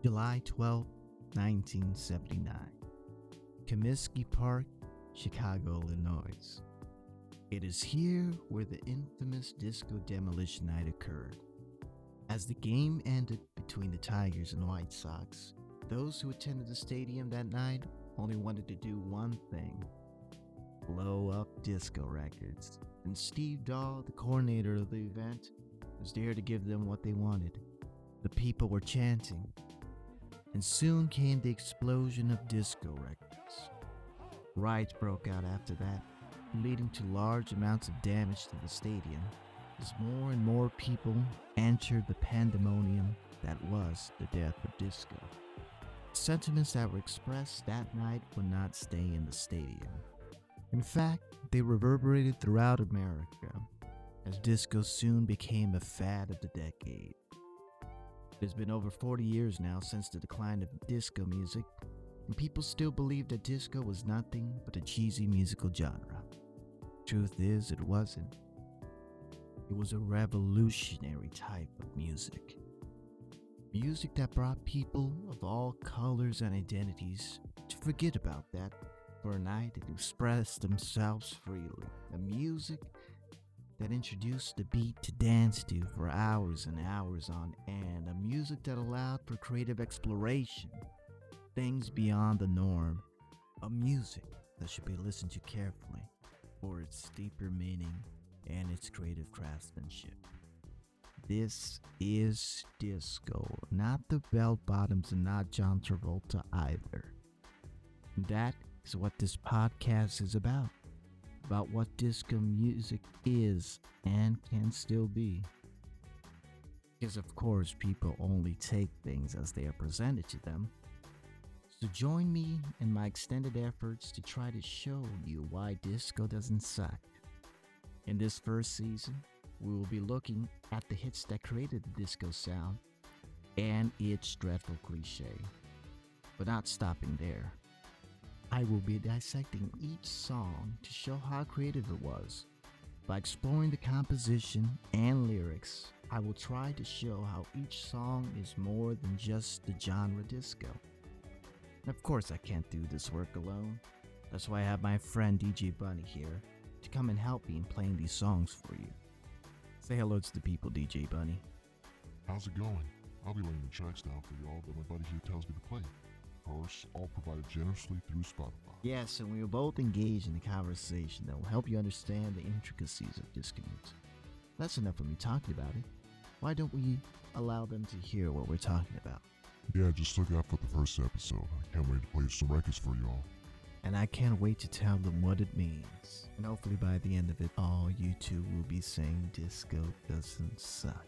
July 12, 1979. Comiskey Park, Chicago, Illinois. It is here where the infamous disco demolition night occurred. As the game ended between the Tigers and White Sox, those who attended the stadium that night only wanted to do one thing blow up disco records. And Steve Dahl, the coordinator of the event, was there to give them what they wanted. The people were chanting, and soon came the explosion of disco records. Riots broke out after that, leading to large amounts of damage to the stadium as more and more people entered the pandemonium that was the death of disco. Sentiments that were expressed that night would not stay in the stadium. In fact, they reverberated throughout America as disco soon became a fad of the decade. It has been over 40 years now since the decline of disco music, and people still believe that disco was nothing but a cheesy musical genre. Truth is, it wasn't. It was a revolutionary type of music. Music that brought people of all colors and identities to forget about that for a night and express themselves freely. A music that introduced the beat to dance to for hours and hours on end. A music that allowed for creative exploration, things beyond the norm. A music that should be listened to carefully for its deeper meaning and its creative craftsmanship. This is disco, not the bell bottoms and not John Travolta either. That is what this podcast is about. About what disco music is and can still be. Because, of course, people only take things as they are presented to them. So, join me in my extended efforts to try to show you why disco doesn't suck. In this first season, we will be looking at the hits that created the disco sound and its dreadful cliche. But not stopping there. I will be dissecting each song to show how creative it was. By exploring the composition and lyrics, I will try to show how each song is more than just the genre disco. Of course, I can't do this work alone. That's why I have my friend DJ Bunny here to come and help me in playing these songs for you. Say hello to the people, DJ Bunny. How's it going? I'll be laying the tracks down for y'all that my buddy here tells me to play. All provided generously through Spotify. Yes, and we will both engage in a conversation that will help you understand the intricacies of disco music. That's enough of me talking about it. Why don't we allow them to hear what we're talking about? Yeah, just look out for the first episode. I can't wait to play some records for y'all. And I can't wait to tell them what it means. And hopefully by the end of it all, you two will be saying disco doesn't suck.